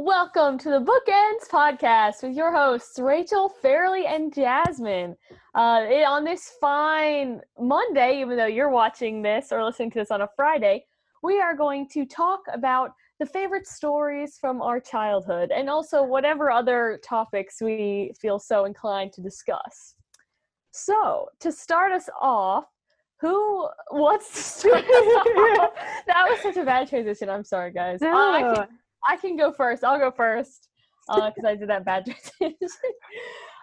Welcome to the Bookends podcast with your hosts, Rachel, Fairley, and Jasmine. Uh, it, on this fine Monday, even though you're watching this or listening to this on a Friday, we are going to talk about the favorite stories from our childhood and also whatever other topics we feel so inclined to discuss. So, to start us off, who wants to start us off? That was such a bad transition. I'm sorry, guys. Uh, I, can, I can go first. I'll go first because I did that bad transition.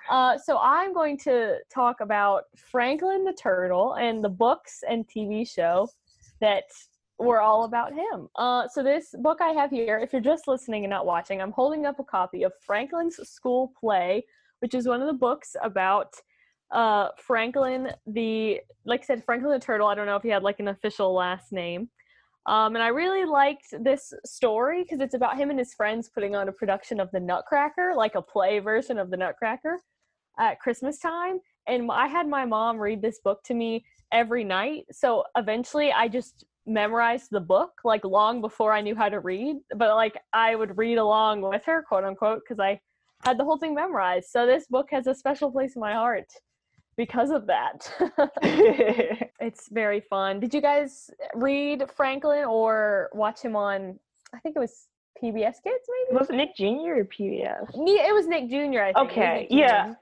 Uh, so I'm going to talk about Franklin the Turtle and the books and TV show that were all about him. Uh, so this book I have here, if you're just listening and not watching, I'm holding up a copy of Franklin's School Play, which is one of the books about uh, Franklin the, like I said, Franklin the Turtle. I don't know if he had like an official last name. Um, and I really liked this story because it's about him and his friends putting on a production of the Nutcracker, like a play version of the Nutcracker at Christmas time. And I had my mom read this book to me every night. So eventually I just memorized the book like long before I knew how to read. But like I would read along with her, quote unquote, because I had the whole thing memorized. So this book has a special place in my heart because of that. it's very fun. Did you guys read Franklin or watch him on? I think it was PBS Kids, maybe. was it Nick Jr. or PBS? Yeah, it was Nick Jr. I think. Okay, Jr.. yeah.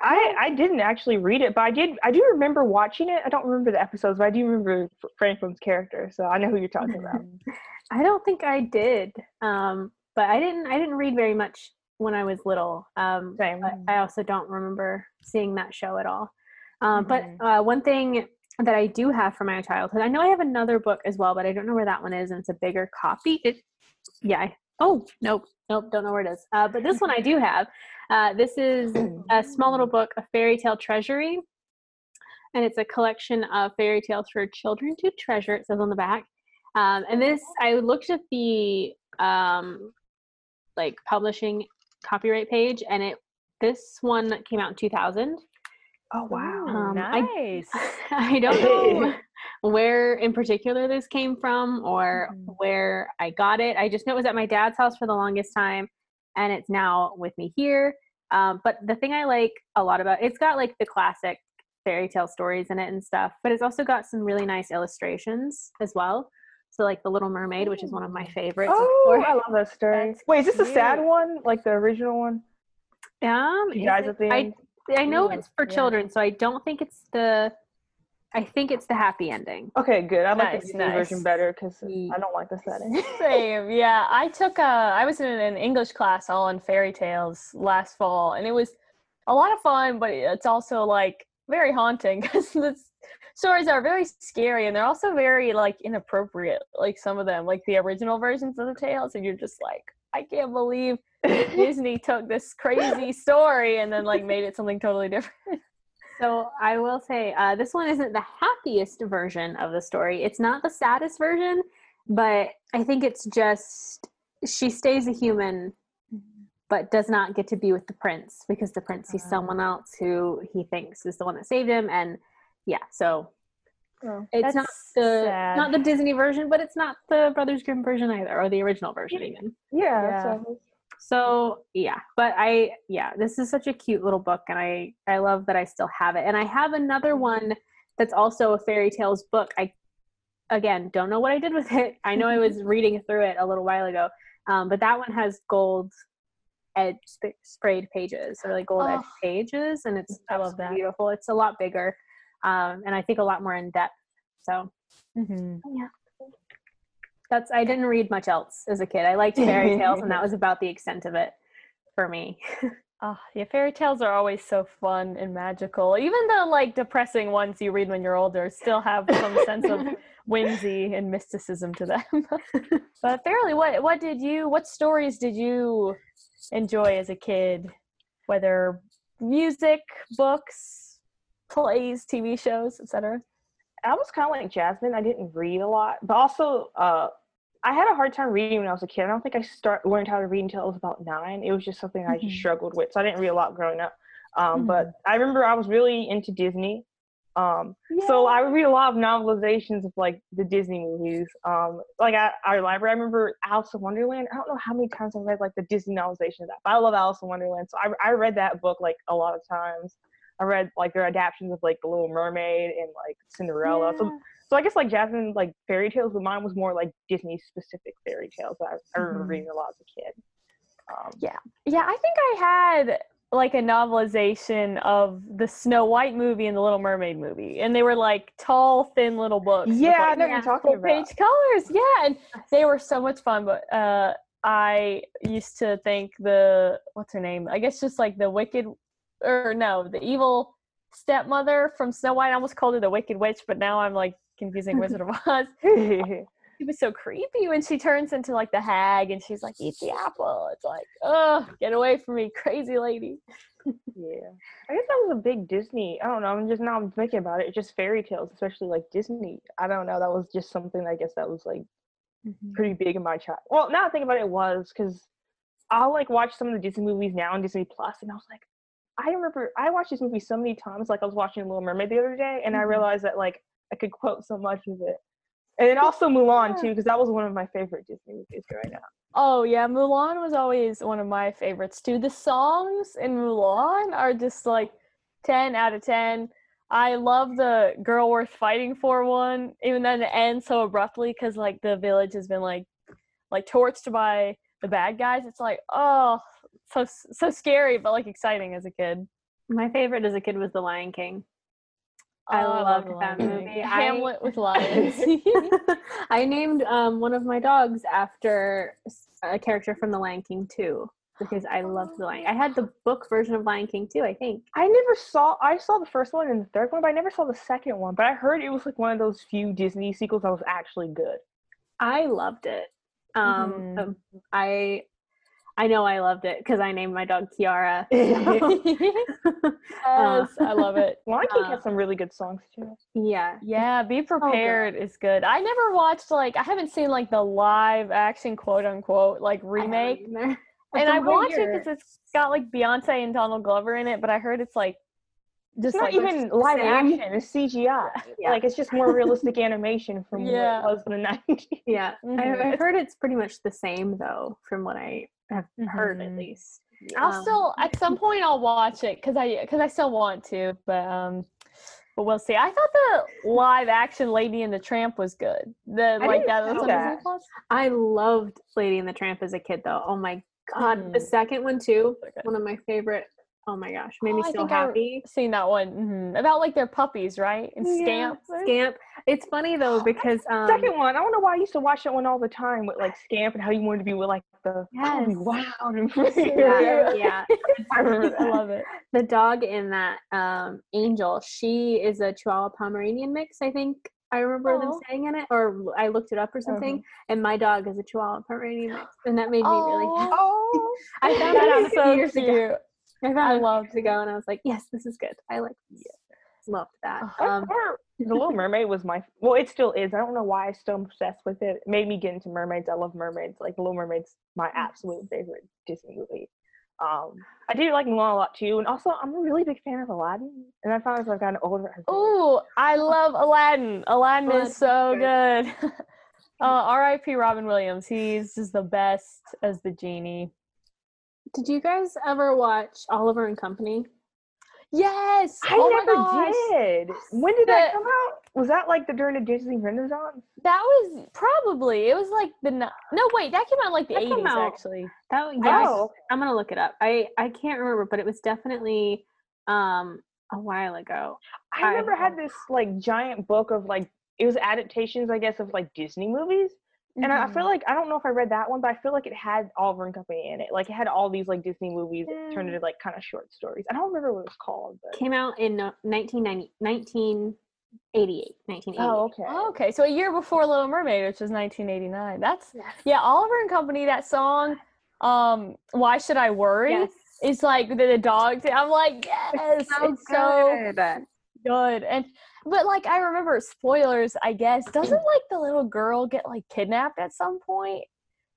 I I didn't actually read it, but I did. I do remember watching it. I don't remember the episodes, but I do remember Franklin's character, so I know who you're talking about. I don't think I did, um, but I didn't. I didn't read very much when I was little. Um, Same. I also don't remember seeing that show at all. Um, Mhm. But uh, one thing that I do have from my childhood, I know I have another book as well, but I don't know where that one is, and it's a bigger copy. It, yeah. I, oh, nope, nope, don't know where it is. Uh, but this one I do have. Uh, this is a small little book, a fairy tale treasury, and it's a collection of fairy tales for children to treasure. It says on the back. Um, and this, I looked at the um, like publishing copyright page, and it this one came out in 2000. Oh wow. Um, I- nice. I don't know where in particular this came from or Mhm. where I got it. I just know it was at my dad's house for the longest time and it's now with me here. Um, but the thing I like a lot about it's got like the classic fairy tale stories in it and stuff, but it's also got some really nice illustrations as well. So like the Little Mermaid, which is one of my favorites. Oh. I love that story. That's Wait, is this the sad one, like the original one? Um, He is dies it- at the I end. I know Ooh, it's for yeah. children, so I don't think it's the. I think it's the happy ending. Okay, good. I like Nice, the Disney nice. version better because I don't like the setting. Same, yeah. I took a, I was in an English class all on fairy tales last fall, and it was a lot of fun, but it's also like very haunting because the s- stories are very scary and they're also very like inappropriate. Like some of them, like the original versions of the tales, and you're just like, I can't believe Disney took this crazy story and then like made it something totally different. So I will say uh, this one isn't the happiest version of the story. It's not the saddest version, but I think it's just she stays a human, but does not get to be with the prince because the prince sees someone else who he thinks is the one that saved him, and yeah, so Oh. it's not the sad. not the Disney version, but it's not the Brothers Grimm version either, or the original version even. Yeah. Yeah. So, So yeah, but I yeah, this is such a cute little book, and I I love that I still have it. And I have another one that's also a fairy tales book. I again don't know what I did with it. I know I was reading through it a little while ago, um, but that one has gold edge sp- sprayed pages or like gold edge Oh. pages, and it's I love that. beautiful. It's a lot bigger, um, and I think a lot more in depth. So Mm-hmm. that's I didn't read much else as a kid. I liked fairy tales, and that was about the extent of it for me. Oh, yeah, fairy tales are always so fun and magical. Even the like depressing ones you read when you're older still have some sense of whimsy and mysticism to them. but Fairly, what what did you what stories did you enjoy as a kid? Whether music, books, plays, TV shows, etc. I was kind of like Jasmine. I didn't read a lot, but also uh, I had a hard time reading when I was a kid. I don't think I start learned how to read until I was about nine. It was just something I just Mhm. struggled with, so I didn't read a lot growing up. Um, But I remember I was really into Disney, Um, so I would read a lot of novelizations of like the Disney movies. Um, like at our library, I remember Alice in Wonderland. I don't know how many times I read like the Disney novelization of that, but I love Alice in Wonderland. So I, I read that book like a lot of times. I read like their adaptations of like The Little Mermaid and like Cinderella. So so I guess like Jasmine like fairy tales, but mine was more like Disney specific fairy tales. I, I remember Mhm. reading a lot as a kid. Um, Yeah. Yeah, I think I had like a novelization of the Snow White movie and the Little Mermaid movie. And they were like tall, thin little books. with, yeah, I know you're talking about. page colors. Yeah. And they were so much fun. But uh I used to think the what's her name? I guess just like the wicked or no, the evil stepmother from Snow White. I almost called her the Wicked Witch, but now I'm like confusing Wizard of Oz. She was so creepy when she turns into like the hag and she's like, eat the apple. It's like, oh, get away from me, crazy lady. Yeah, I guess that was a big Disney. I don't know. I'm just now I'm thinking about it. It's just fairy tales, especially like Disney. I don't know. That was just something I guess that was like mm-hmm. pretty big in my child. Well, now I think about it, it was because I'll like watch some of the Disney movies now on Disney Plus, and I was like, I remember I watched this movie so many times. Like I was watching Little Mermaid the other day, and I Mhm. realized that like I could quote so much of it. And then also Mulan Yeah. too, because that was one of my favorite Disney movies growing up. Oh yeah, Mulan was always one of my favorites too. The songs in Mulan are just like 10 out of 10. I love the girl worth fighting for one, even though it ends so abruptly because like the village has been like like torched by the bad guys. It's like, oh, so so scary, but like exciting as a kid. My favorite as a kid was The Lion King. I Oh, love loved The that Lion King. movie. I- Hamlet with lions. I named um, one of my dogs after a character from The Lion King too, because I loved The Lion. I had the book version of Lion King too. I think. I never saw. I saw the first one and the third one, but I never saw the second one. But I heard it was like one of those few Disney sequels that was actually good. I loved it. Um, Mhm. um, I I know I loved it because I named my dog Kiara. yes, I love it. Lion Uh, has some really good songs too. yeah, Yeah, be prepared is good. I never watched like I haven't seen like the live action quote unquote like remake, I haven't either. But and I one watched it because it's got like Beyonce and Donald Glover in it. But I heard it's like It's just not even live same. action; it's CGI. Yeah. Like it's just more realistic animation from Yeah. what it was in the nineties. Yeah, Mhm. I, I've heard it's pretty much the same though, from what I have heard at Mhm. least. I'll Um, still at some point I'll watch it because I because I still want to, but um, but we'll see. I thought the live action Lady and the Tramp was good. The like didn't that see was on that. I loved Lady and the Tramp as a kid though. Oh my god, the Mhm. second one too. So. One of my favorite. Oh my gosh, made me Oh, so happy. Seen that one mhm. about like their puppies, right? And Yeah, Scamp. Scamp. It's funny though because um, Second one, I don't know why I used to watch that one all the time with like Scamp and how you wanted to be with like the Yes. wild and free. yeah, yeah. I remember I that. love it. the dog in that um angel she is a chihuahua pomeranian mix i think i remember them saying in it or I looked it up or something Uh-huh. and my dog is a chihuahua pomeranian mix and that made me really happy Oh, i found that out a That's few so years cute. ago i found I it love years ago and i was like yes this is good i like this loved that Oh, um the Little Mermaid was my well, it still is. I don't know why I'm still obsessed with it. It made me get into mermaids. I love mermaids. Like the Little Mermaid's my absolute favorite Disney movie. Um, I do like Mulan a lot too, and also I'm a really big fan of Aladdin. And I found as I've gotten older, really- I love Aladdin. Aladdin Aladdin's is so good. good. uh, R.I.P. Robin Williams. He's just the best as the genie. Did you guys ever watch oliver and company Yes. I oh never did. When did that come out? Was that like the during the Disney Renaissance? That was probably. It was like the no wait. That came out in like the That came eighties actually. that yeah Oh, I, i'm gonna look it up i i can't remember but it was definitely um a while ago I I remember had this like giant book of like it was adaptations, I guess, of like Disney movies. And I, I feel like I don't know if I read that one, but I feel like it had Oliver and Company in it. Like it had all these like Disney movies that turned into like kind of short stories. I don't remember what it was called, but came out in no- 1990 1988 1988 oh okay. Oh, okay, so a year before Little Mermaid, which was 1989. That's yeah, Oliver and Company. That song, um, "Why Should I Worry?" yes It's like the, the dog. thing. I'm like, yes, it's so good. good. And but like I remember spoilers. I guess doesn't like the little girl get like kidnapped at some point?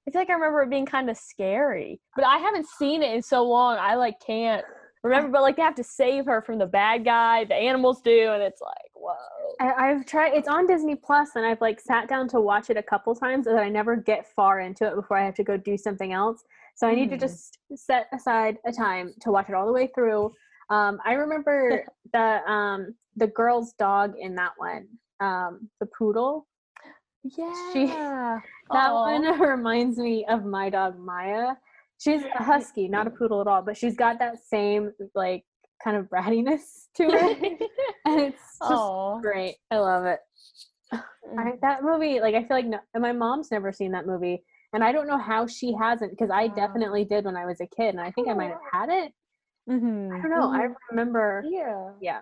I feel like I remember it being kind of scary, but I haven't seen it in so long. I like can't remember, but like they have to save her from the bad guy. The animals do, and it's like, whoa. I, I've tried. It's on Disney Plus, and I've like sat down to watch it a couple times, and I never get far into it before I have to go do something else. So I need to Mm. just set aside a time to watch it all the way through. Um, I remember the um the girl's dog in that one, um, the poodle. Yeah. she, That Aw. one reminds me of my dog Maya. She's a husky, not a poodle at all, but she's got that same like kind of brattiness to her, and it's just Aw. great. I love it. Mm. I, that movie, like, I feel like no, and my mom's never seen that movie, and I don't know how she hasn't because I definitely did when I was a kid, and I think I might have had it. I Mhm. don't know. I remember. Yeah. Yeah.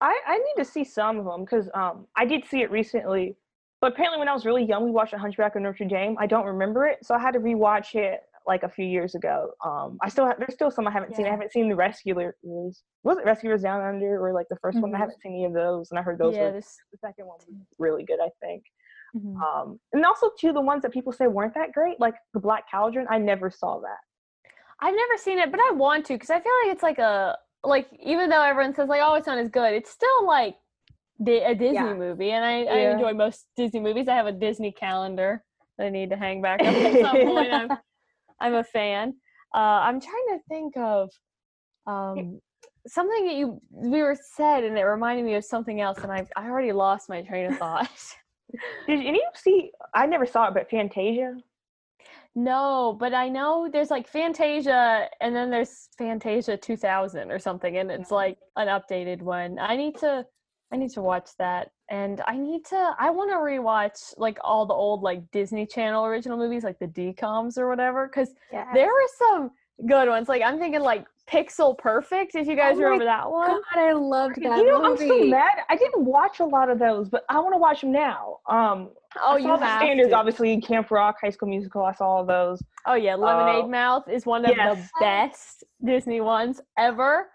I, I need to see some of them because um I did see it recently, but apparently when I was really young we watched A Hunchback of Notre Dame. I don't remember it, so I had to rewatch it like a few years ago. Um, I still have, there's still some I haven't seen. I haven't seen the Rescuers. Was it Rescuers Down Under or like the 1st one? I Mhm. haven't seen any of those, and I heard those yeah, were this. the second one was really good. I think. mhm. Um, and also too the ones that people say weren't that great, like the Black Cauldron. I never saw that. I've never seen it, but I want to because I feel like it's like a like even though everyone says like oh it's not as good, it's still like a Disney Yeah. movie, and I, I enjoy most Disney movies. I have a Disney calendar that I need to hang back up at some point. I'm I'm a fan. Uh, I'm trying to think of um, something that you we were said, and it reminded me of something else, and I I already lost my train of thought. Did any of you see? I never saw it, but Fantasia. No, but I know there's like Fantasia and then there's Fantasia 2000 or something and it's like an updated one. I need to I need to watch that and I need to I want to rewatch like all the old like Disney Channel original movies like the DComs or whatever cuz Yeah. there were some good ones. Like I'm thinking like Pixel Perfect if you guys Oh remember that one. God, I loved that you know, movie. I'm so mad. I didn't watch a lot of those, but I want to watch them now. Um, Oh, I you saw the have standards, to. obviously, Camp Rock, High School Musical. I saw all those. Oh yeah, Lemonade Uh, Mouth is one of the best Disney ones ever.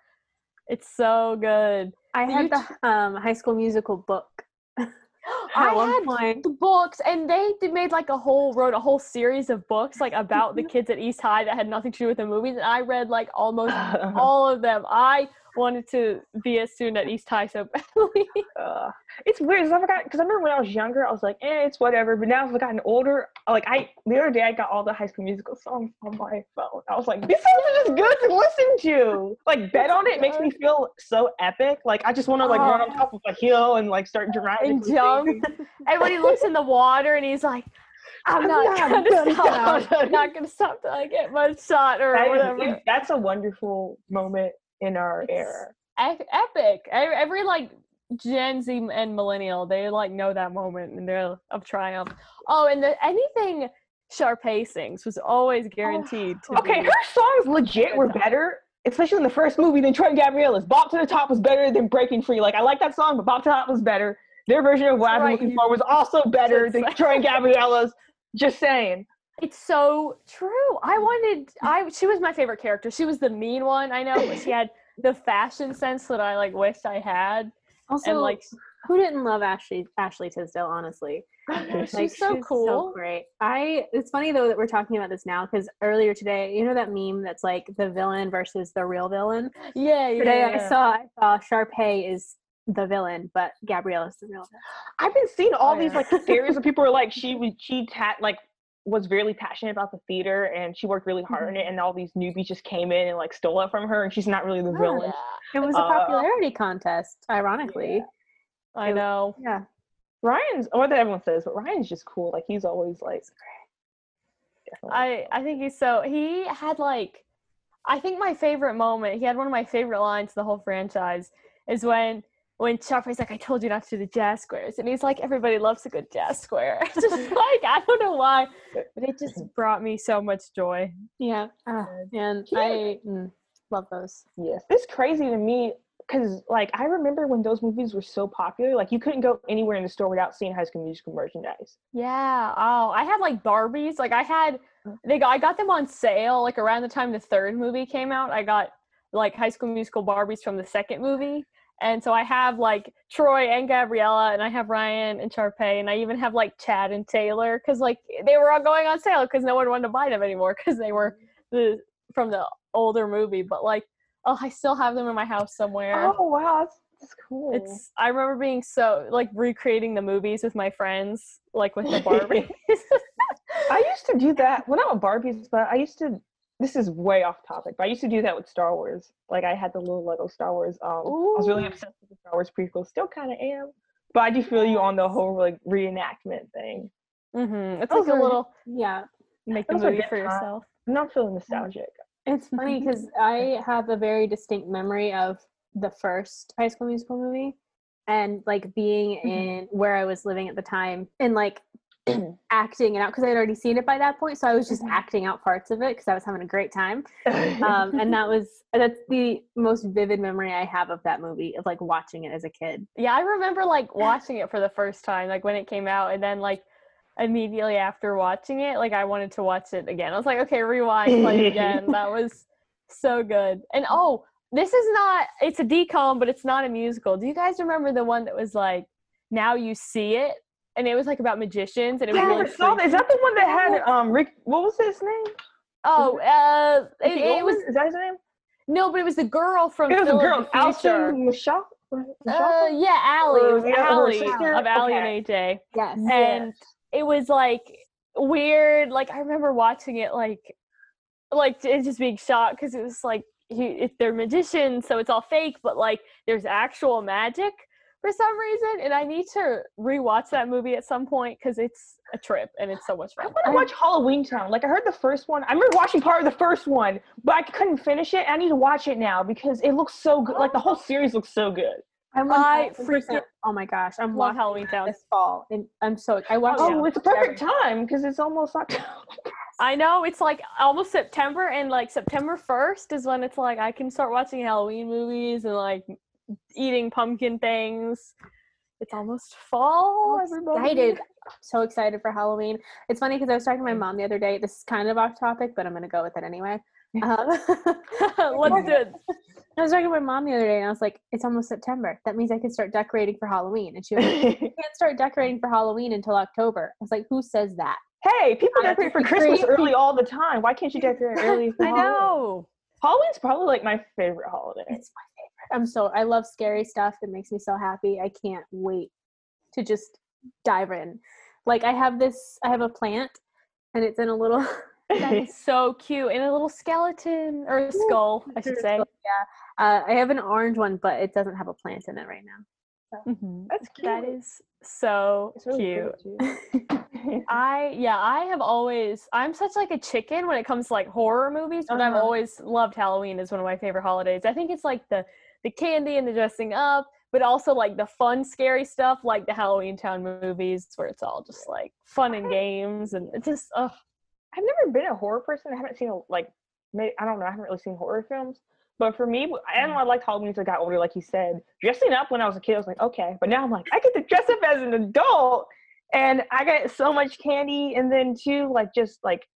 It's so good. I the had YouTube- the um, High School Musical book. I one had point. the books, and they made like a whole wrote a whole series of books like about the kids at East High that had nothing to do with the movies, and I read like almost all of them. I wanted to be a student at East High so badly. uh, it's weird. 'cause I forgot because I remember when I was younger, I was like, "eh, it's whatever." But now I've gotten older, like I the other day, I got all the High School Musical songs on my phone. I was like, "These songs are just good to listen to." Like, bet on it makes me feel so epic. Like I just want to like run on top of a hill and like start dramatically and jump. and when he looks in the water, and he's like. I'm I'm not, not gonna, stop. stop." I'm not gonna stop till I get my shot or That is- whatever. it- that's a wonderful moment in our It's- era. epic. Every, like Gen Z and millennial, they like know that moment and they're of triumph. Oh, and the anything Sharpay sings was always guaranteed to Okay, be. her songs legit were better, especially in the first movie than Troy and Gabriella's. Bop to the Top was better than Breaking Free. Like I like that song, but Bop to the Top was better. Their version of what I've been looking for was also better than Troy and Gabriella's. Just saying. It's so true. I wanted. I she was my favorite character. She was the mean one, I know, but she had the fashion sense that I like wished I had. Also, And like, who didn't love Ashley Ashley Tisdale? Honestly, she's like so cool. So great. I. It's funny though that we're talking about this now because earlier today, you know that meme that's like the villain versus the real villain. yeah, yeah. Today yeah. I saw I saw Sharpay is the villain, but Gabriella's the real villain. I've been seeing all Oh, these yeah. like theories of people are like she was she had like was really passionate about the theater and she worked really hard on it and all these newbies just came in and like stole it from her and she's not really the villain. It was a Uh, popularity contest, ironically. I know. Yeah. Ryan's or that everyone says, but Ryan's just cool. Like he's always like I I think he's so he had like I think my favorite moment, he had one of my favorite lines the whole franchise is when when Sharpay's like, I told you not to do the jazz squares. And he's like, everybody loves a good jazz square. It's just like, I don't know why, but it just brought me so much joy. Yeah. Uh, and Yeah. I mm, love those. Yes, it's crazy to me because like I remember when those movies were so popular, like you couldn't go anywhere in the store without seeing High School Musical merchandise. Yeah. Oh, I had like Barbies. Like I had, they got, I got them on sale like around the time the third movie came out. I got like High School Musical Barbies from the second movie. And so I have like Troy and Gabriella, and I have Ryan and Sharpay, and I even have like Chad and Taylor because like they were all going on sale because no one wanted to buy them anymore because they were mm-hmm. the from the older movie. But like Oh, I still have them in my house somewhere. Oh wow, that's, that's cool. It's I remember being so like recreating the movies with my friends, like with the Barbies. I used to do that. Well, not with Barbies, but I used to. This is way off topic, but I used to do that with Star Wars. Like I had the little Lego Star Wars. Um, I was really obsessed with the Star Wars prequel. Still kind of am. But I do feel you on the whole like reenactment thing. mm-hmm. It's Those like a little Yeah. make the movie for yourself. I'm not feeling nostalgic. It's funny because I have a very distinct memory of the first High School Musical movie, and like being in where I was living at the time, and like acting it out because I had already seen it by that point. So I was just Mhm. acting out parts of it because I was having a great time. Um, and that was that's the most vivid memory I have of that movie of like watching it as a kid. Yeah, I remember like watching it for the first time, like when it came out, and then like immediately after watching it, like I wanted to watch it again. I was like, okay, rewind, play it again. that was so good. And oh, this is not it's a DCOM, but it's not a musical. Do you guys remember the one that was like now you see it? And it was like about magicians and it was Yeah, really saw that. Is that the one that had um Rick? What was his name? Oh, uh it, it was Is that his name? no, but it was the girl from It was a Phil of girl, the Alyson Michalka. Uh, yeah, Allie. It was the other- her Allie sister? of Allie Okay. and AJ. Yes. and it was like weird like i remember watching it like like it just being shocked because it was like he, if they're magicians so it's all fake but like there's actual magic for some reason and i need to rewatch that movie at some point because it's a trip and it's so much fun. I want to watch Halloween Town. Like I heard the first one. I remember watching part of the first one, but I couldn't finish it. I need to watch it now because it looks so good. Like the whole series looks so good. I'm I freaking Oh my gosh, I'm love watching halloween town this fall, and I'm so I watched. Oh, it it's a perfect time because it's almost October. i know it's like almost september and like september 1st is when it's like i can start watching halloween movies and like eating pumpkin things it's almost fall I'm everybody excited. So excited for Halloween. It's funny because I was talking to my mom the other day. This is kind of off topic, but I'm going to go with it anyway. Um, Let's do it. I was talking to my mom the other day, and I was like, "It's almost September. That means I can start decorating for Halloween." And she was like, "You can't start decorating for Halloween until October." I was like, "Who says that?" hey, people decorate for Christmas early all the time. Why can't you decorate early? For I Halloween? know. Halloween's probably like my favorite holiday. It's my favorite. I'm so I love scary stuff. It makes me so happy. I can't wait to just dive in. Like I have this. I have a plant, and it's in a little. That is so cute. And a little skeleton or a skull, I should say. Uh, I have an orange one, but it doesn't have a plant in it right now. Mhm. That's cute. That is so really cute. pretty, too. I yeah, I have always I'm such like a chicken when it comes to like horror movies, but I've Uh-huh. always loved Halloween as one of my favorite holidays. I think it's like the the candy and the dressing up, but also like the fun scary stuff like the Halloween Town movies where it's all just like fun and games and it's just ugh. I've never been a horror person. I haven't seen a, like, may I don't know. I haven't really seen horror films. But for me, I Mm. don't know. I liked Halloween until I got older. Like you said, dressing up when I was a kid, I was like, okay. But now I'm like, I get to dress up as an adult, and I get so much candy. And then too, like just like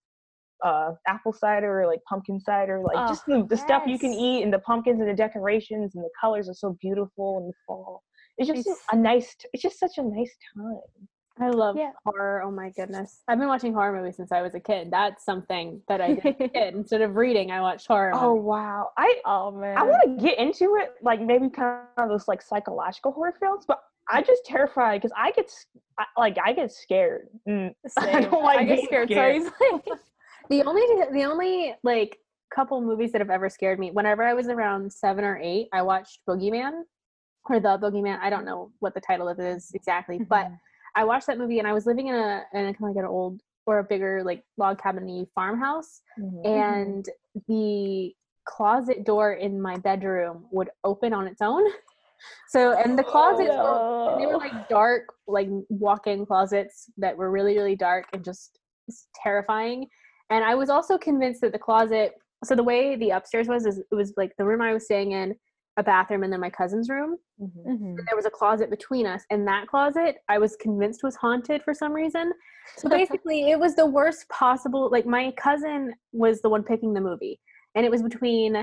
uh apple cider or like pumpkin cider, like Oh, just the, the stuff you can eat, and the pumpkins and the decorations and the colors are so beautiful in the fall. It's just It's- a nice. T- it's just such a nice time. I love Yeah. horror. Oh my goodness. I've been watching horror movies since I was a kid. That's something that I did as a kid. Instead of reading, I watched horror Oh wow! I Oh man. I want to get into it, like maybe kind of those like psychological horror films, but I just terrified because I get s- I, like I get scared. Mm. I Same. don't like I get being scared, scared. so easily. The only the only like couple movies that have ever scared me, whenever I was around seven or eight, I watched Boogeyman or the Boogeyman. I don't know what the title of it is exactly, but I watched that movie and I was living in a in a kind of like an old or a bigger like log cabiny farmhouse Mhm. and the closet door in my bedroom would open on its own. So and the closets were they were like dark, like walk-in closets that were really, really dark and just terrifying. And I was also convinced that the closet. So the way the upstairs was is it was like the room I was staying in, a bathroom, and then my cousin's room. Mhm. Mhm. There was a closet between us, and that closet I was convinced was haunted for some reason. So basically, it was the worst possible. Like my cousin was the one picking the movie, and it was between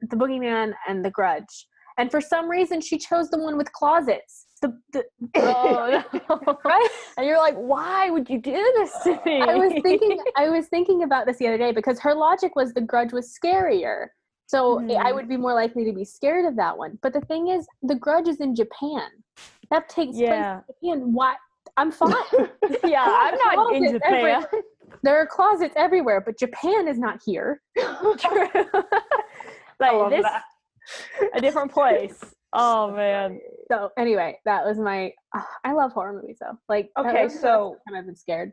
the Boogeyman and The Grudge. And for some reason, she chose the one with closets. The, the Oh no. right? And you're like, why would you do this to me? I was thinking I was thinking about this the other day because her logic was the grudge was scarier. So I- I Mhm. would be more likely to be scared of that one. But the thing is, The Grudge is in Japan. That takes Yeah. place in Japan. Why? I'm fine. Yeah, I'm not in Japan. everywhere. there are closets everywhere, but Japan is not here. like this, that. a different place. Oh man. So anyway, that was my. ah, I love horror movies though. Like Okay, was the last so- time I've been scared.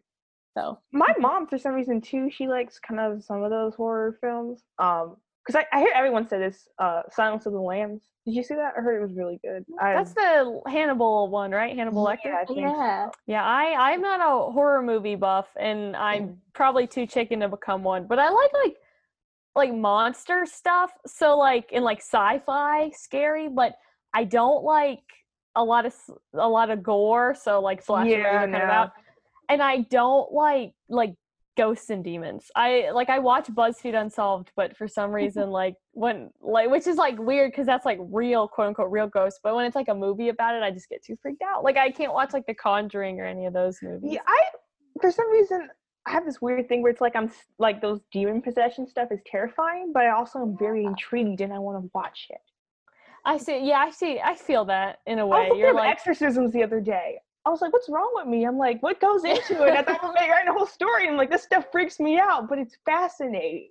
So my mom for some reason too she likes kind of some of those horror films um because I, I hear everyone say this uh silence of the lambs did you see that i heard it was really good I, That's the Hannibal one, right? Hannibal Lecter. yeah, I think yeah, Yeah, I I'm not a horror movie buff, and I'm probably too chicken to become one. But I like like like monster stuff. So like in like sci-fi, scary, but I don't like a lot of a lot of gore. So like movies Yeah, are kind of and I don't like like ghosts and demons. I like I watch BuzzFeed Unsolved, but for some reason like when like which is like weird because that's like real quote unquote real ghosts. But when it's like a movie about it, I just get too freaked out. Like I can't watch like The Conjuring or any of those movies. yeah i for some reason i have this weird thing where it's like i'm like those demon possession stuff is terrifying but i also am very intrigued and i want to watch it I see. Yeah, I see. I feel that in a way. looking You're like, exorcisms the other day I was like, "What's wrong with me?" I'm like, "What goes into it?" I thought we were writing a whole story. I'm like, "This stuff freaks me out, but it's fascinating."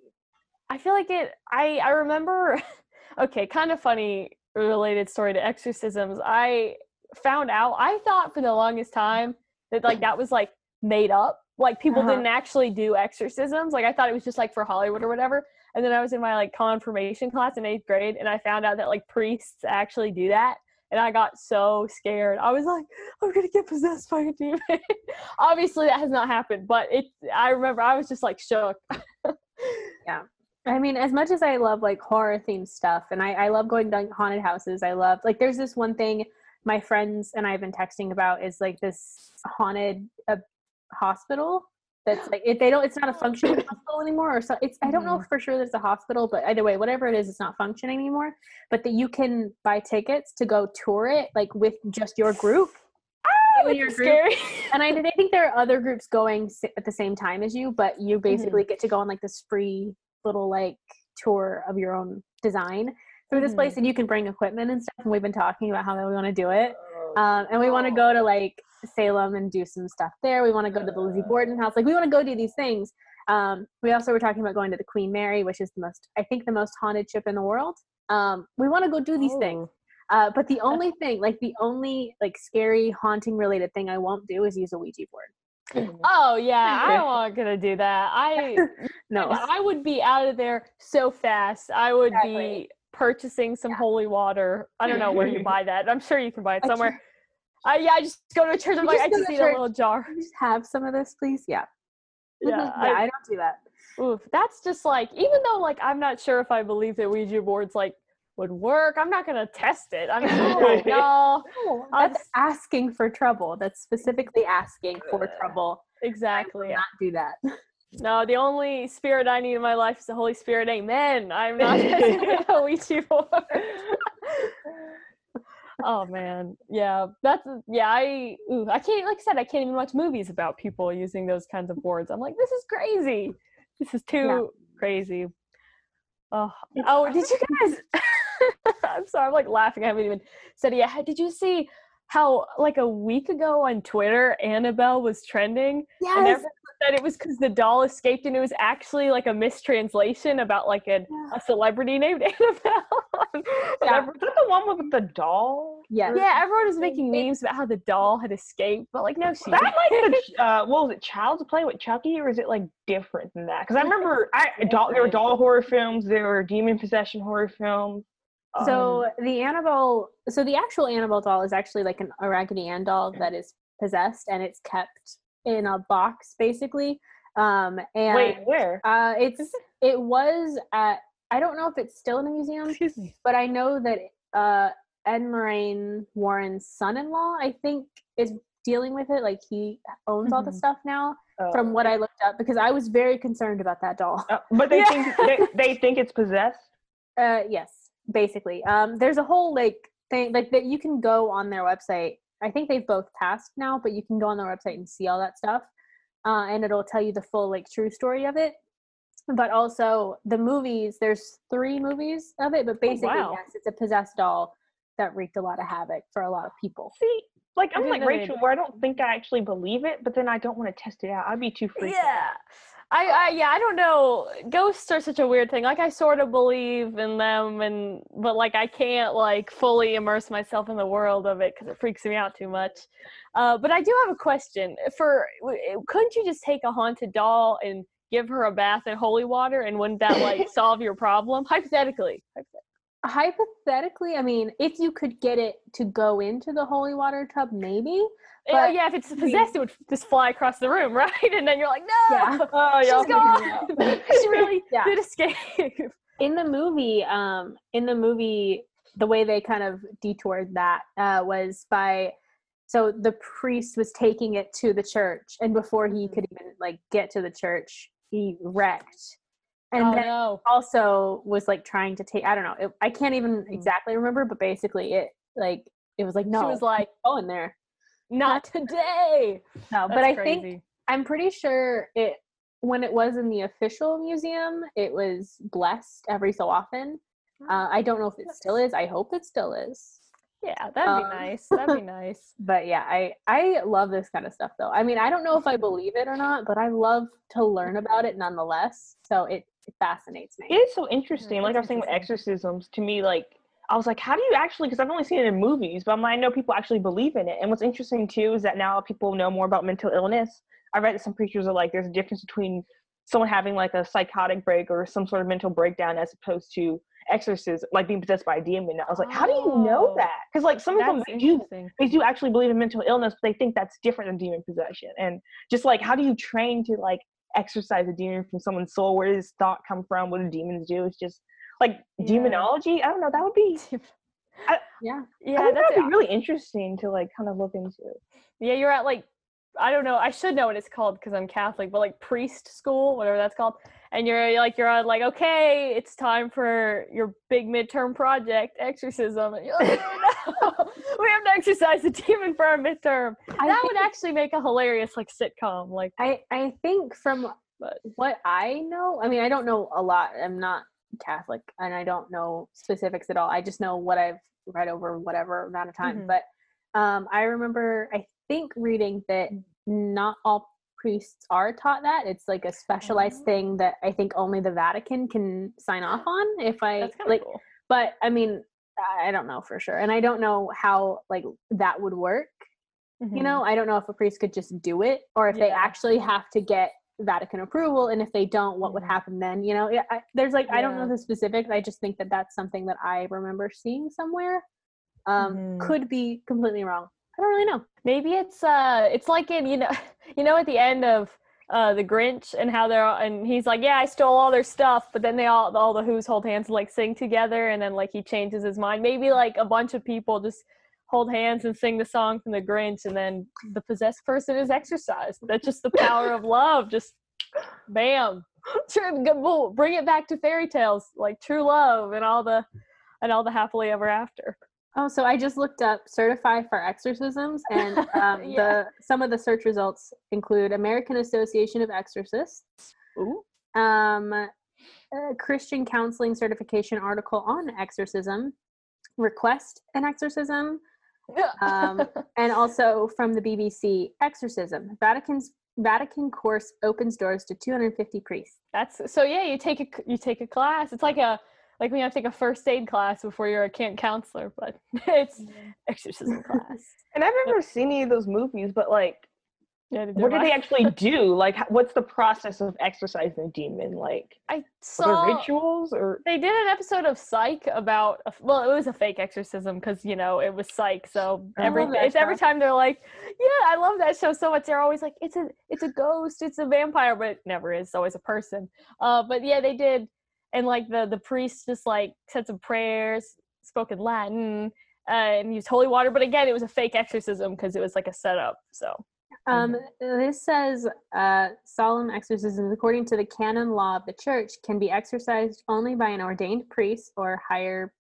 I feel like it. I I remember. Okay, kind of funny related story to exorcisms. I found out. I thought for the longest time that like that was like made up. Like people Uh-huh. didn't actually do exorcisms. Like I thought it was just like for Hollywood or whatever. And then I was in my like confirmation class in eighth grade, and I found out that like priests actually do that. And I got so scared. I was like, I'm gonna get possessed by a demon. Obviously, that has not happened, but it. I remember I was just like shook. Yeah. I mean, as much as I love like horror themed stuff, and I, I love going to haunted houses, I love like there's this one thing my friends and I've been texting about is like this haunted uh, hospital that's like if they don't it's not a functioning hospital anymore or so it's I don't know mm. for sure that it's a hospital, but either way, whatever it is, it's not functioning anymore. But that you can buy tickets to go tour it like with just your group. Ah, and your group scary. and I, I think there are other groups going at the same time as you, but you mm-hmm. basically get to go on like this free little like tour of your own design through this mm-hmm. place, and you can bring equipment and stuff. And we've been talking about how we want to do it, um, and we want to go to like Salem and do some stuff there. We want to go to the Lizzie Borden house. Like we want to go do these things. Um, we also were talking about going to the Queen Mary, which is the most, I think, the most haunted ship in the world. Um, we want to go do these things. Uh, but the only thing, like the only like scary haunting related thing I won't do is use a Ouija board. Oh yeah, I'm not gonna do that. I No. I would be out of there so fast. I would Exactly. be purchasing some holy water. I don't know where you buy that. I'm sure you can buy it somewhere. I yeah, I just go to a church. I'm like, I just need a little jar. Can you just have some of this, please? Yeah. Yeah, mm-hmm. yeah, I- I, don't do that. Oof, that's just like even though like I'm not sure if I believe that Ouija boards like would work. I'm not gonna test it. I'm no, No, that's just- asking for trouble. That's specifically asking for trouble. exactly. Not do that. No, the only spirit I need in my life is the Holy Spirit. Amen. I'm not testing with a Ouija board. oh man, yeah, that's yeah. I ooh, I can't like I said I can't even watch movies about people using those kinds of boards. I'm like, this is crazy. This is too crazy. Oh, oh, did you guys? I'm sorry, I'm like laughing. I haven't even said it yet. Did you see how like a week ago on Twitter, Annabelle was trending? And everyone said it was because the doll escaped, and it was actually like a mistranslation about like a, a celebrity named Annabelle. And Yeah. everyone- Is that the one with the doll? Yes. yeah, everyone was making memes about how the doll had escaped, but like no, she That like the uh, what was it? Child's Play with Chucky, or is it like different than that? Because I remember I doll, there were doll horror films, there were demon possession horror films. So Um, the Annabelle, so the actual Annabelle doll is actually like an, a Raggedy Ann doll that is possessed, and it's kept in a box basically. Um, and wait, where? uh, it's it was at I don't know if it's still in a museum, Excuse me. but I know that uh, Ed Lorraine Warren's son-in-law, I think, is dealing with it. Like he owns all the Mhm. stuff now, Uh, from what I looked up, because I was very concerned about that doll. uh, but they Yeah. think they, they think it's possessed. Uh, yes, basically. Um, there's a whole like thing like that you can go on their website. I think they've both passed now, but you can go on their website and see all that stuff, uh, and it'll tell you the full like true story of it. but also the movies. There's three movies of it, but basically, wow. yes, it's a possessed doll that wreaked a lot of havoc for a lot of people. See, like I I'm like Rachel, where I don't think I actually believe it, but then I don't want to test it out. I'd be too freaked out. I, I yeah, I don't know. Ghosts are such a weird thing. Like I sort of believe in them and but like I can't like fully immerse myself in the world of it cuz it freaks me out too much. Uh, but I do have a question. For couldn't you just take a haunted doll and give her a bath in holy water and wouldn't that like solve your problem hypothetically? Hypothetically. Hypothetically, I mean, if you could get it to go into the holy water tub, maybe. Yeah, But- yeah, if it's possessed it would just fly across the room, right? And then you're like, "No!" Yeah. Oh, She's y'all figured it gone. she really Yeah. did escape. in the movie um in the movie the way they kind of detoured that uh was by so the priest was taking it to the church and before he could even like get to the church he wrecked and oh then no. also was like trying to take i don't know it, i can't even Mm. exactly remember but basically it like it was like no She was like, go in there "Not today." no but i crazy. think i'm pretty sure it when it was in the official museum it was blessed every so often uh, i don't know if it still is i hope it still is Yeah, that'd Um, be nice. That'd be nice. but yeah i i love this kind of stuff though i mean i don't know if i believe it or not but i love to learn about it nonetheless so it fascinates me It is so interesting. Mhm, Like I was saying with exorcisms, to me, like I was like, how do you actually? Because I've only seen it in movies, but I'm, I know people actually believe in it. And what's interesting too is that now people know more about mental illness. I read that some preachers are like, there's a difference between someone having like a psychotic break or some sort of mental breakdown as opposed to exorcism, like being possessed by a demon. I was like, how do you know Oh, that? Because like some of them they do they do actually believe in mental illness, but they think that's different than demon possession. And just like, how do you train to like exorcise a demon from someone's soul? Where does thought come from? What do demons do? It's just like Yeah. demonology. I don't know. That would be. yeah I Yeah, think that's that'd be really interesting to like kind of look into. yeah. You're at like I don't know. I should know what it's called because I'm Catholic, but like priest school, whatever that's called. And you're like you're on like okay, it's time for your big midterm project, exorcism. Like, "Oh, no, we have to exercise the demon for our midterm. I that think- would actually make a hilarious like sitcom. Like I I think from But- what I know, I mean, I don't know a lot. I'm not Catholic, and I don't know specifics at all. I just know what I've read over whatever amount of time. Mhm. But um, I remember, I think, reading that not all priests are taught that. It's like a specialized Oh. thing that I think only the Vatican can sign off on. If I like, cool. but I mean, I don't know for sure, and I don't know how like that would work you know i don't know if a priest could just do it or if they actually have to get vatican approval and if they don't what would Mhm. happen then you know I, there's like i don't know the specifics i just think that that's something that i remember seeing somewhere um Mhm. could be completely wrong i don't really know Maybe it's uh it's like in you know you know at the end of uh the Grinch and how they're all, and he's like, Yeah, I stole all their stuff, but then they all all the Whos hold hands and like sing together and then like he changes his mind. Maybe like a bunch of people just hold hands and sing the song from the Grinch and then the possessed person is exorcised. That's just the power of love. Just bam. Bring it back to fairy tales, like true love and all the and all the happily ever after. Oh so i just looked up Certify for exorcisms and um, Yeah. the some of the search results include american association of exorcists Ooh. um, a Christian counseling certification article on exorcism, request an exorcism, um, and also from the BBC, exorcism. Vatican's Vatican course opens doors to 250 priests. That's so yeah. You take a you take a class. It's like a like when you have to take a first aid class before you're a camp counselor, but it's exorcism class. And I've never seen any of those movies, but like, Yeah, what do they actually do? Like, what's the process of exorcising a demon? Like, I are there saw rituals or? they did an episode of Psych about a f- well, it was a fake exorcism because you know it was Psych. So every love that it's every time they're like, yeah, I love that show so much. They're always like, it's a it's a ghost, it's a vampire, but it never is. It's always a person. Uh, but yeah, they did, and like the the priest just like said some prayers, spoke in Latin. Uh, and used holy water, but again, it was a fake exorcism because it was like a setup. So Um, this says uh, solemn exorcisms, according to the canon law of the church, can be exercised only by an ordained priest or higher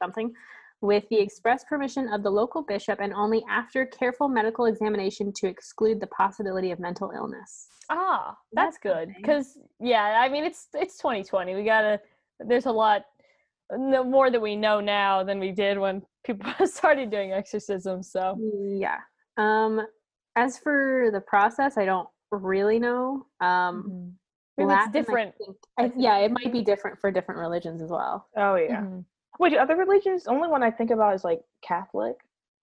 something with the express permission of the local bishop and only after careful medical examination to exclude the possibility of mental illness. Ah, that's, That's good. Because yeah, I mean it's it's 2020. We gotta. There's a lot no more that we know now than we did when people started doing exorcisms. So Yeah. Um, as for the process, I don't really know. Um, Mhm. Latin, it's I different. think- I- yeah, it might be different for different religions as well. Oh yeah. Mhm. Wait, do other religions? The only one I think about is like Catholic.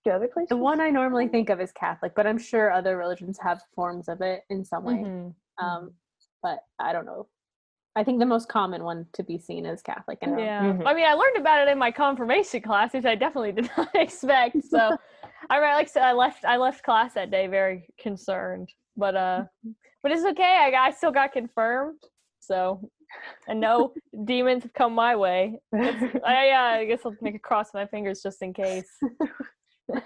Do other places? The one I normally think of is Catholic, but I'm sure other religions have forms of it in some way. Mhm. Um, but I don't know. I think the most common one to be seen is Catholic. And Yeah. Mhm. I mean, I learned about it in my confirmation class, which I definitely did not expect. So, I mean, like I said, I left. I left class that day very concerned, but uh, but it's okay. I I still got confirmed. So, and no demons have come my way. I uh, I guess I'll make a cross my fingers just in case.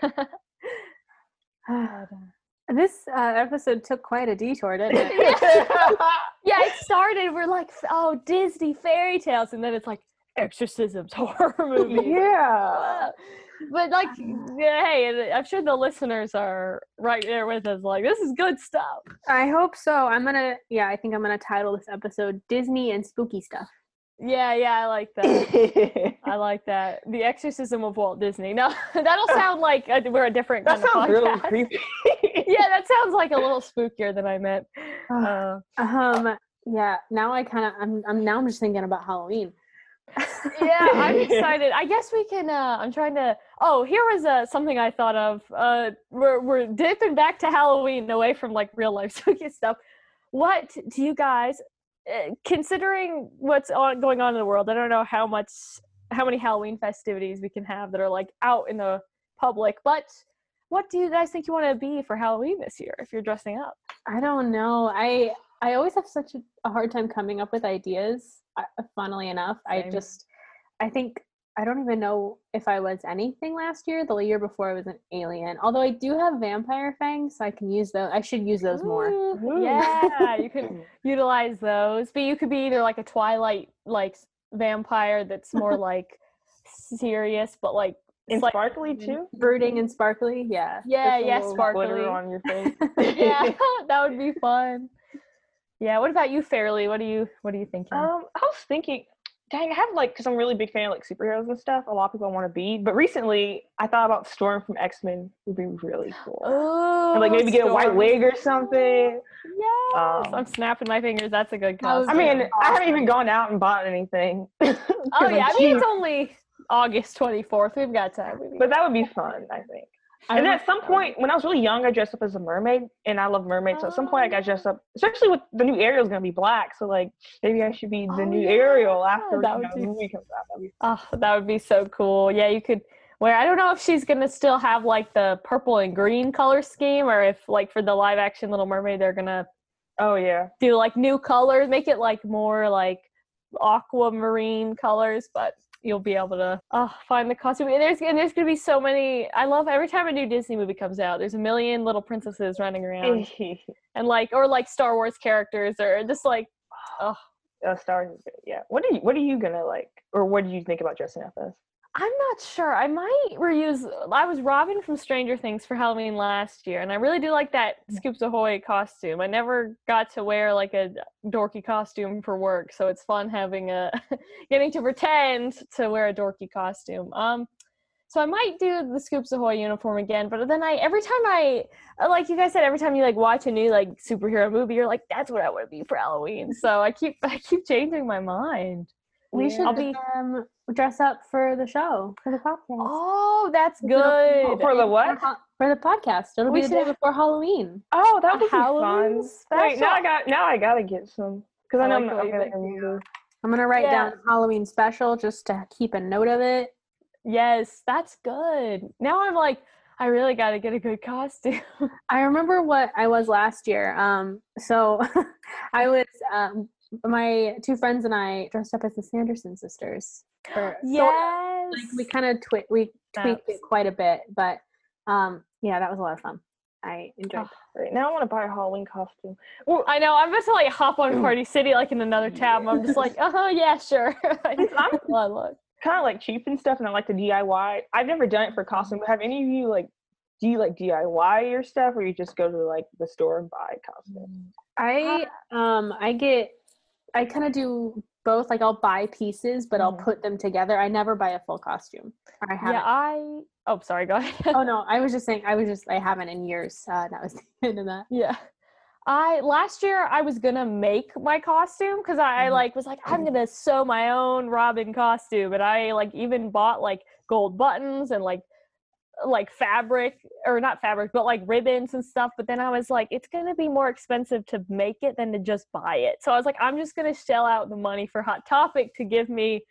this uh, episode took quite a detour, didn't it? yeah, it started. We're like, oh, Disney fairy tales, and then it's like exorcisms, horror movies. yeah. but like yeah, hey i'm sure the listeners are right there with us like this is good stuff I hope so. I'm gonna, yeah, I think I'm gonna title this episode "Disney and Spooky Stuff." Yeah yeah i like that. I like that. The exorcism of walt disney. No that'll sound like a, we're a different that sounds really creepy. yeah that sounds like a little spookier than i meant. Uh, Um, yeah. Now I kind of, I'm, I'm now I'm just thinking about Halloween. yeah i'm excited. I guess we can uh i'm trying to oh here was uh something i thought of. Uh we're, we're dipping back to halloween away from like real life spooky stuff. What do you guys considering what's on going on in the world i don't know how much how many halloween festivities we can have that are like out in the public but what do you guys think you want to be for halloween this year if you're dressing up I don't know. I I always have such a, a hard time coming up with ideas. Uh, funnily enough, I just I think I don't even know if I was anything last year. The year before I was an alien. Although I do have vampire fangs, so I can use those. I should use those more. Ooh, Ooh. yeah you can utilize those but you could be either like a twilight like vampire that's more like serious but like And slight- sparkly too. Brooding and sparkly. Yeah. yeah yeah sparkly glitter on your face. yeah that would be fun yeah what about you fairly what do you what are you thinking Um, I was thinking, dang, I have like, because I'm a really big fan of like superheroes and stuff. A lot of people want to be, but recently I thought about Storm from X Men would be really cool. oh and like maybe get a white wig or something. yes Um, i'm snapping my fingers that's a good That costume I mean, I haven't even gone out and bought anything. oh 'cause yeah I'm mean it's only august 24th we've got time We've but that would be fun, I think. And at some point, when I was really young, I dressed up as a mermaid, and I love mermaids. So at some point, I got dressed up, especially with the new Ariel's gonna be black. So like, maybe I should be the Oh, new yeah, Ariel after that you know, the be- movie comes out. That'd be Oh, that would be so cool. Yeah, you could wear. I don't know if she's gonna still have like the purple and green color scheme, or if like for the live action Little Mermaid, they're gonna Oh yeah. do like new colors, make it like more like aquamarine colors. But you'll be able to oh, find the costume. And there's and there's gonna be so many. I love every time a new Disney movie comes out. There's a million little princesses running around, and like or like Star Wars characters, or just like oh uh, Star Wars. Yeah. What are you What are you gonna like, or what do you think about dressing up as? I'm not sure. I might reuse. I was Robin from Stranger Things for Halloween last year, and I really do like that Scoops Ahoy costume. I never got to wear like a dorky costume for work, so it's fun having a getting to pretend to wear a dorky costume. Um, so I might do the Scoops Ahoy uniform again, but then I every time I like you guys said, every time you like watch a new like superhero movie, you're like, that's what I want to be for Halloween. So I keep I keep changing my mind. We should be- um, dress up for the show for the podcast. Oh, that's good. For the For what? For the podcast, it'll We be the day before Halloween. Oh, that A would be Halloween fun. Wait, now I got now I gotta get some because I I know like I'm the not way gonna remember. I'm gonna write Yeah. down Halloween special just to keep a note of it. Yes, that's good. Now I'm like, I really got to get a good costume. I remember what I was last year. Um, so I was um, my two friends and I dressed up as the Sanderson sisters. For, yes. like we kind of twi- we tweaked it quite a bit, but um, yeah, that was a lot of fun. I enjoyed. Oh, Right now, I want to buy a Halloween costume. Well, I know. I'm about to like hop on Party City like in another tab. I'm just like, uh huh, yeah, sure. I'm- look. kind of like cheap and stuff, and I like to DIY. I've never done it for costume, but have any of you like? Do you like DIY your stuff, or you just go to like the store and buy costumes? I um I get I kind of do both. Like I'll buy pieces, but I'll Mhm. put them together. I never buy a full costume. I haven't. Yeah, I. Oh, sorry. Go ahead. oh no, I was just saying. I was just I haven't in years. Uh, that was the end of that. Yeah. I last year I was gonna make my costume because I, I Mhm. like was like I'm gonna sew my own Robin costume and I like even bought like gold buttons and like like fabric or not fabric but like ribbons and stuff but then I was like it's gonna be more expensive to make it than to just buy it so I was like I'm just gonna shell out the money for Hot Topic to give me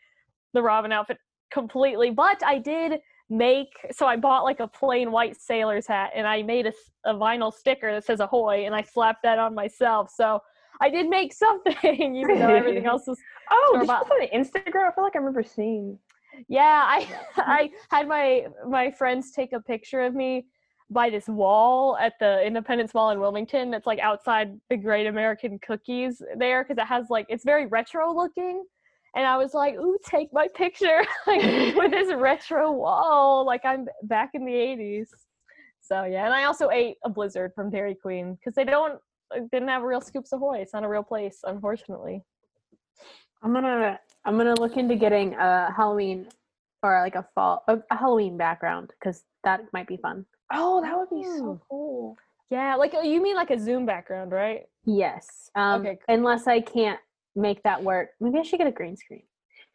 the Robin outfit completely but I did make so I bought like a plain white sailor's hat and I made a, a vinyl sticker that says ahoy and I slapped that on myself. So I did make something even though everything else was Oh, did you put on Instagram? I feel like I remember seeing. Yeah, I I had my my friends take a picture of me by this wall at the Independence Mall in Wilmington that's like outside the Great American Cookies there because it has like it's very retro looking. And I was like, ooh, take my picture like with this retro wall. Like I'm back in the 80s. So yeah, and I also ate a blizzard from Dairy Queen because they don't uh, didn't have real Scoops Ahoy. It's not a real place, unfortunately. I'm gonna I'm gonna look into getting a Halloween or like a fall a, a Halloween background because that might be fun. Oh, that would be so cool. Yeah, like oh, you mean like a Zoom background, right? Yes. Um, Okay, Unless I can't make that work, maybe I should get a green screen.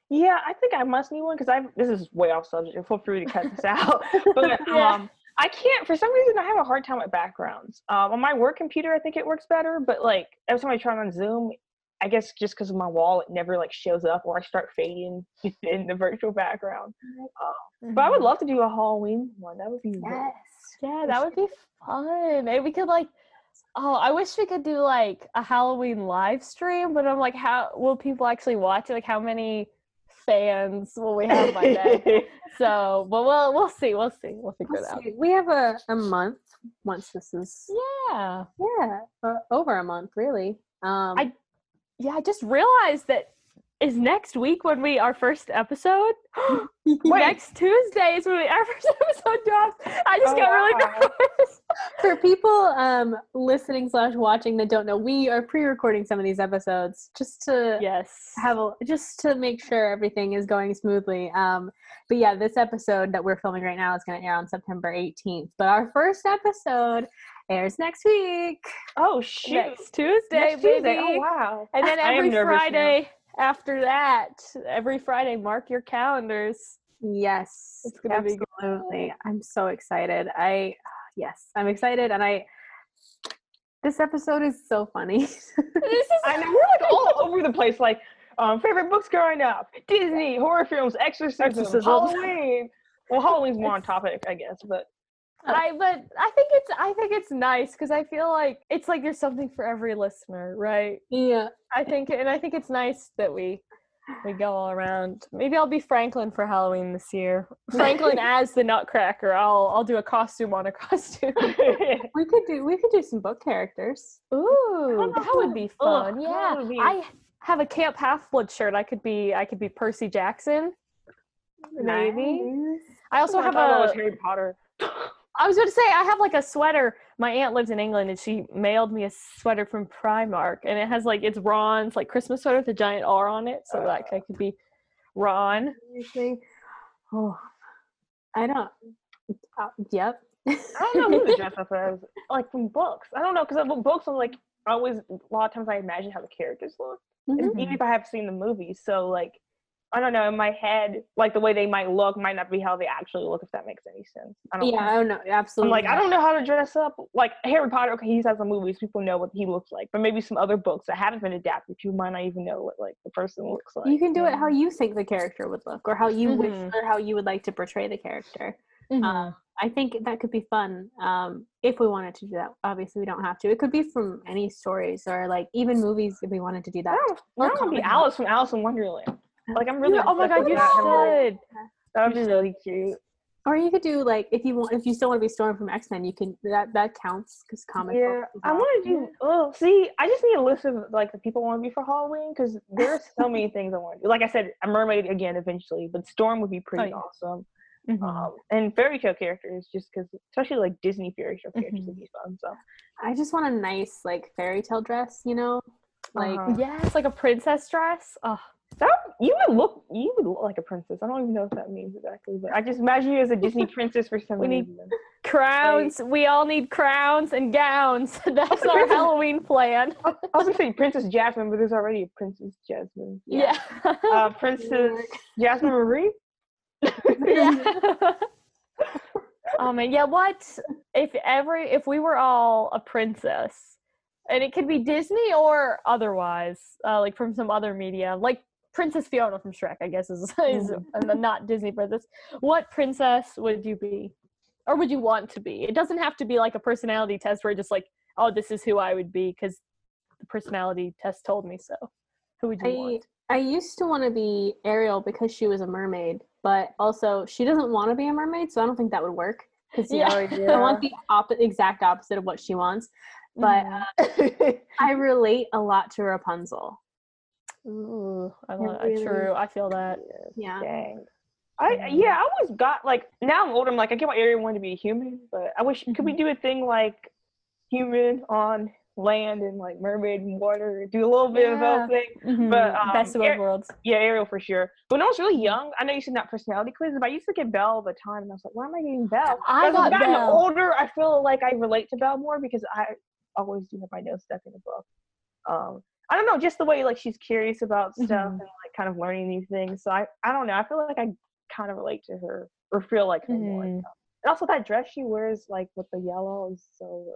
Yeah, I think I must need one because I. This is way off subject. Feel free to cut this out. But Yeah. um, I can't. For some reason, I have a hard time with backgrounds. Um, on my work computer, I think it works better. But like every time I try it on Zoom, I guess just because of my wall, it never like shows up, or I start fading in the virtual background. But I would love to do a Halloween one. That would be really Yeah, that would be fun. Maybe we could like oh, I wish we could do like a Halloween live stream, but I'm like how will people actually watch it? Like how many fans will we have by then? so, but we'll we'll see. We'll see. We'll figure it Let's out. see, We have a, a month once this is Yeah. yeah uh, over a month really. Um, I- Yeah, I just realized that is next week when we our first episode. next Tuesday is when we, our first episode drops. I just Oh, got really wow. nervous. For people um, listening slash watching that don't know, we are pre-recording some of these episodes just to Yes. have a, just to make sure everything is going smoothly. Um, but yeah, this episode that we're filming right now is going to air on September 18th. But our first episode airs next week. Oh shoot! next Tuesday, Next baby. Tuesday. Oh wow! And then every nervous now. Friday after that, every Friday, mark your calendars. Yes, It's gonna be good. absolutely. I'm so excited. I yes, I'm excited, and I. This episode is so funny. This is I know we're like all over the place. Like, um, favorite books growing up: Disney, horror films, exorcism, Exorcism. Halloween. Well, Halloween's more on topic, I guess, but I but I think it's I think it's nice because I feel like it's like there's something for every listener, right? yeah. I think and I think it's nice that we we go all around. Maybe I'll be Franklin for Halloween this year. Franklin as the Nutcracker. I'll I'll do a costume on a costume. We could do we could do some book characters. Ooh, that would be oh, fun. that yeah, be- I have a Camp Half Blood shirt. I could be I could be Percy Jackson. Maybe. Nice. I also Oh, have was a. Harry Potter. I was going to say I have like a sweater. My aunt lives in England, and she mailed me a sweater from Primark, and it has like it's Ron's like Christmas sweater with a giant R on it, so like I could be Ron. Oh, I don't. Uh, yep. I don't know who to dress up as, like from books. I don't know because books are like always. A lot of times I imagine how the characters look, Mhm. and even if I have seen the movies. So like, I don't know. In my head, like the way they might look might not be how they actually look. If that makes any sense. I don't Yeah, know. I don't know. Absolutely. I'm Absolutely. like, I don't know how to dress up. Like Harry Potter, okay, he's had some movies, people know what he looks like. But maybe some other books that haven't been adapted, people might not even know what like the person looks like. You can do it how you think the character would look, or how you wish, Mhm. or how you would like to portray the character. Mm-hmm. Uh, I think that could be fun um, if we wanted to do that. Obviously, we don't have to. It could be from any stories or like even movies if we wanted to do I that. don't, Or I want to be Alice from Alice in Wonderland. Like I'm really. oh my god, you should. That would be really cute. Or you could do like if you want if you still want to be Storm from X Men, you can that that counts because comic. Yeah, I want to do. Oh, see, I just need a list of like the people I want to be for Halloween because there's so many things I want to do. Like I said, a mermaid again eventually, but Storm would be pretty yeah. awesome. Mhm. Um, and fairy tale characters, just because, especially like Disney fairy tale characters, Mhm. would be fun. So I just want a nice like fairy tale dress, you know, like Uh-huh. yes, like a princess dress. Oh, that you would look, you would look like a princess. I don't even know what that means exactly, but I just imagine you as a Disney princess for some We need- reason. crowns. We all need crowns and gowns. That's our Halloween plan. I was gonna say Princess Jasmine, but there's already a Princess Jasmine. Yeah. Uh, Princess Jasmine Marie. yeah. oh man, yeah. What if every if we were all a princess, and it could be Disney or otherwise, uh, like from some other media, like Princess Fiona from Shrek, I guess is is a not Disney princess. What princess would you be, or would you want to be? It doesn't have to be like a personality test where you're just like, oh, this is who I would be because the personality test told me so. Who would you I want? I used to want to be Ariel because she was a mermaid, but also she doesn't want to be a mermaid, so I don't think that would work. Because Yeah. I want the opposite, exact opposite of what she wants. But Mhm. uh, I relate a lot to Rapunzel. Ooh, I It really- true. I feel that. Yeah. Dang. I Yeah. I always got like now I'm older. I'm like I get why Ariel wanted to be human, but I wish could we do a thing like human on land and like mermaid in water, do a little bit of Yeah. both thing. Mhm. But, um, best of both Ar- worlds. Yeah, Ariel for sure. But when I was really young, I know you said not personality quizzes, but I used to get Belle all the time, and I was like, why am I getting Belle? I As got I've gotten Belle. older, I feel like I relate to Belle more because I always do have my nose stuck in a book. Um, I don't know, just the way like she's curious about stuff Mhm. and like kind of learning new things. So I, I don't know. I feel like I kind of relate to her or feel like her more. So. And also that dress she wears, like with the yellow, is so.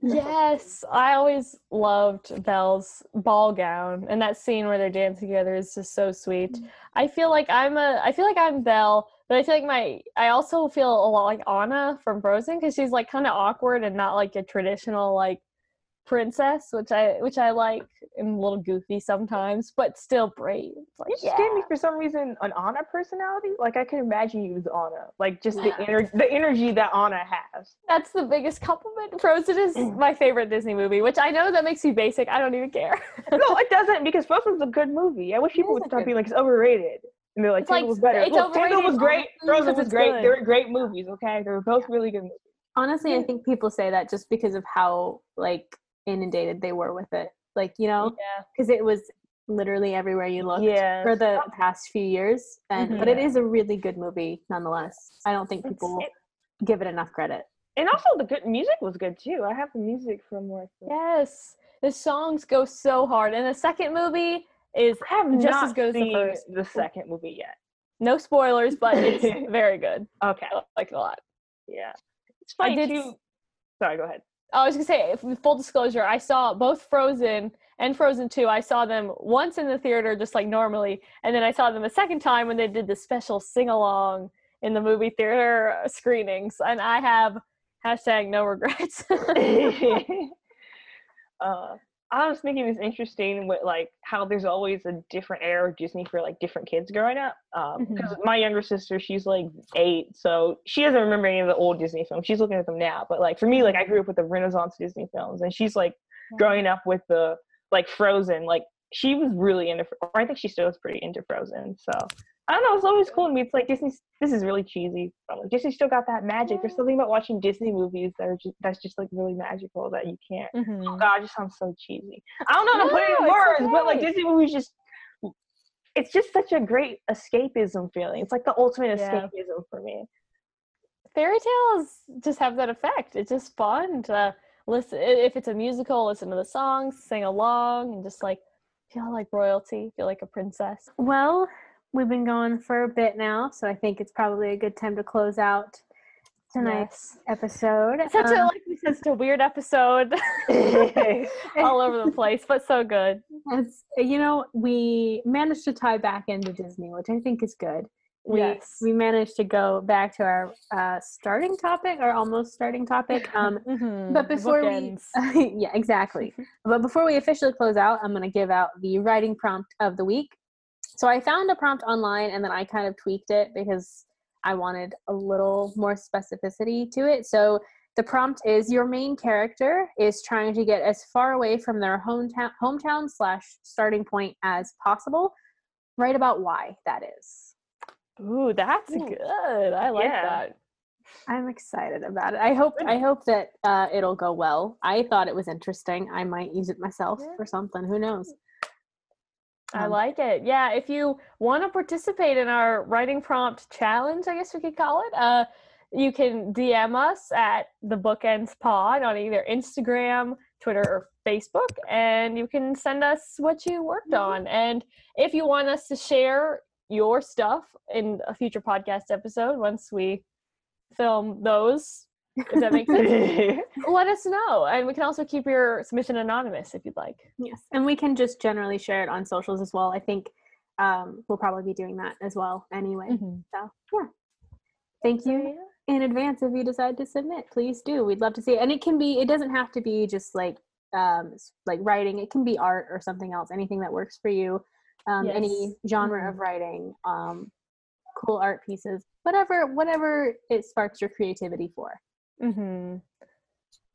Yes, I always loved Belle's ball gown, and that scene where they're dancing together is just so sweet. Mm-hmm. I feel like I'm a, I feel like I'm Belle, but I feel like my, I also feel a lot like Anna from Frozen because she's like kind of awkward and not like a traditional like princess, which I, which I like, and a little goofy sometimes, but still brave. It's Like, You just yeah. gave me for some reason an Anna personality. Like I could imagine you as Anna, like just the Yeah. ener- the energy that Anna has. That's the biggest compliment. Frozen is my favorite Disney movie, which I know that makes you basic. I don't even care. no, it doesn't because Frozen's a good movie. I wish people would stop being like it's overrated. And they're like, It's like, Tangled was better. it's Look, Tangled was great. honestly Frozen was great. good. They were great movies. Okay, they were both really good movies. Honestly, I think people say that just because of how like inundated they were with it. Like, you know, Yeah. because it was literally everywhere you looked Yeah. for the past few years. And but it Mhm. is a really good movie nonetheless. I don't think people it- give it enough credit. and also the good music was good too. I have the music from like the- Yes, the songs go so hard, and the second movie is I have just not as good as the seen first. the second movie yet. no spoilers, but it's very good. Okay. I like it a lot. Yeah. It's I did too. s- Sorry, go ahead. I was gonna say, full disclosure, I saw both Frozen and Frozen Two. I saw them once in the theater, just like normally, and then I saw them a second time when they did the special sing along in the movie theater screenings. And I have hashtag no regrets. uh, I was thinking it's interesting with like how there's always a different era of Disney for like different kids growing up. Um, mm-hmm. Because my younger sister, she's like eight, so she doesn't remember any of the old Disney films. She's looking at them now, but like for me, like I grew up with the Renaissance Disney films, and she's like growing up with the like Frozen. Like she was really into, or I think she still is pretty into Frozen. So I don't know. It's always cool to me. It's like Disney. This is really cheesy. But like Disney still got that magic. There's something about watching Disney movies that are just that's just like really magical that you can't. Mhm. Oh God, it just sounds so cheesy. I don't know how to put it in words, but like. Disney movies just. It's just such a great escapism feeling. It's like the ultimate Yeah. escapism for me. Fairy tales just have that effect. It's just fun to listen. If it's a musical, listen to the songs, sing along, and just like feel like royalty, feel like a princess. Well, we've been going for a bit now, so I think it's probably a good time to close out tonight's Yes. episode. Such a Um, like we said, such a weird episode, all over the place, but so good. It's, you know, we managed to tie back into Disney, which I think is good. We Yes. we managed to go back to our uh, starting topic, or almost starting topic. Um, Mhm. but before Bookends. we, yeah, exactly. but before we officially close out, I'm going to give out the writing prompt of the week. So I found a prompt online, and then I kind of tweaked it because I wanted a little more specificity to it. So the prompt is your main character is trying to get as far away from their hometown hometown slash starting point as possible. Write about why that is. Ooh, that's Ooh. good. I like Yeah. that. I'm excited about it. I hope I hope that uh, it'll go well. I thought it was interesting. I might use it myself Yeah. for something. Who knows? I Um, like it. Yeah, if you want to participate in our writing prompt challenge, I guess we could call it, uh, you can DM us at the Bookends Pod on either Instagram, Twitter, or Facebook, and you can send us what you worked Mhm. on. And if you want us to share your stuff in a future podcast episode, once we film those, if that makes sense, let us know. And we can also keep your submission anonymous if you'd like. Yes, and we can just generally share it on socials as well. I think um, we'll probably be doing that as well anyway. So yeah, thank So, you yeah. in advance if you decide to submit. Please do. We'd love to see it, and it can be. It doesn't have to be just like um, like writing. It can be art or something else. Anything that works for you. Um, Any Yes. genre Mhm. of writing. Um, cool art pieces. Whatever. Whatever it sparks your creativity for. Hmm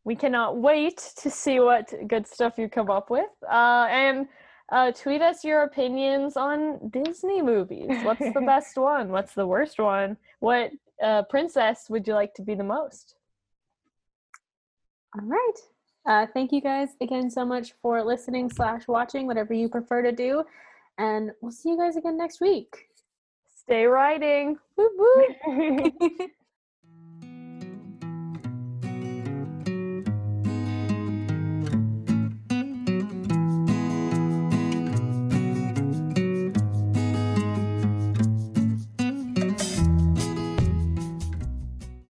We cannot wait to see what good stuff you come up with. Uh, and uh, tweet us your opinions on Disney movies. What's the best one? What's the worst one? What uh, princess would you like to be the most? All right. Uh, thank you guys again so much for listening slash watching, whatever you prefer to do. And we'll see you guys again next week. Stay writing. Woo woo.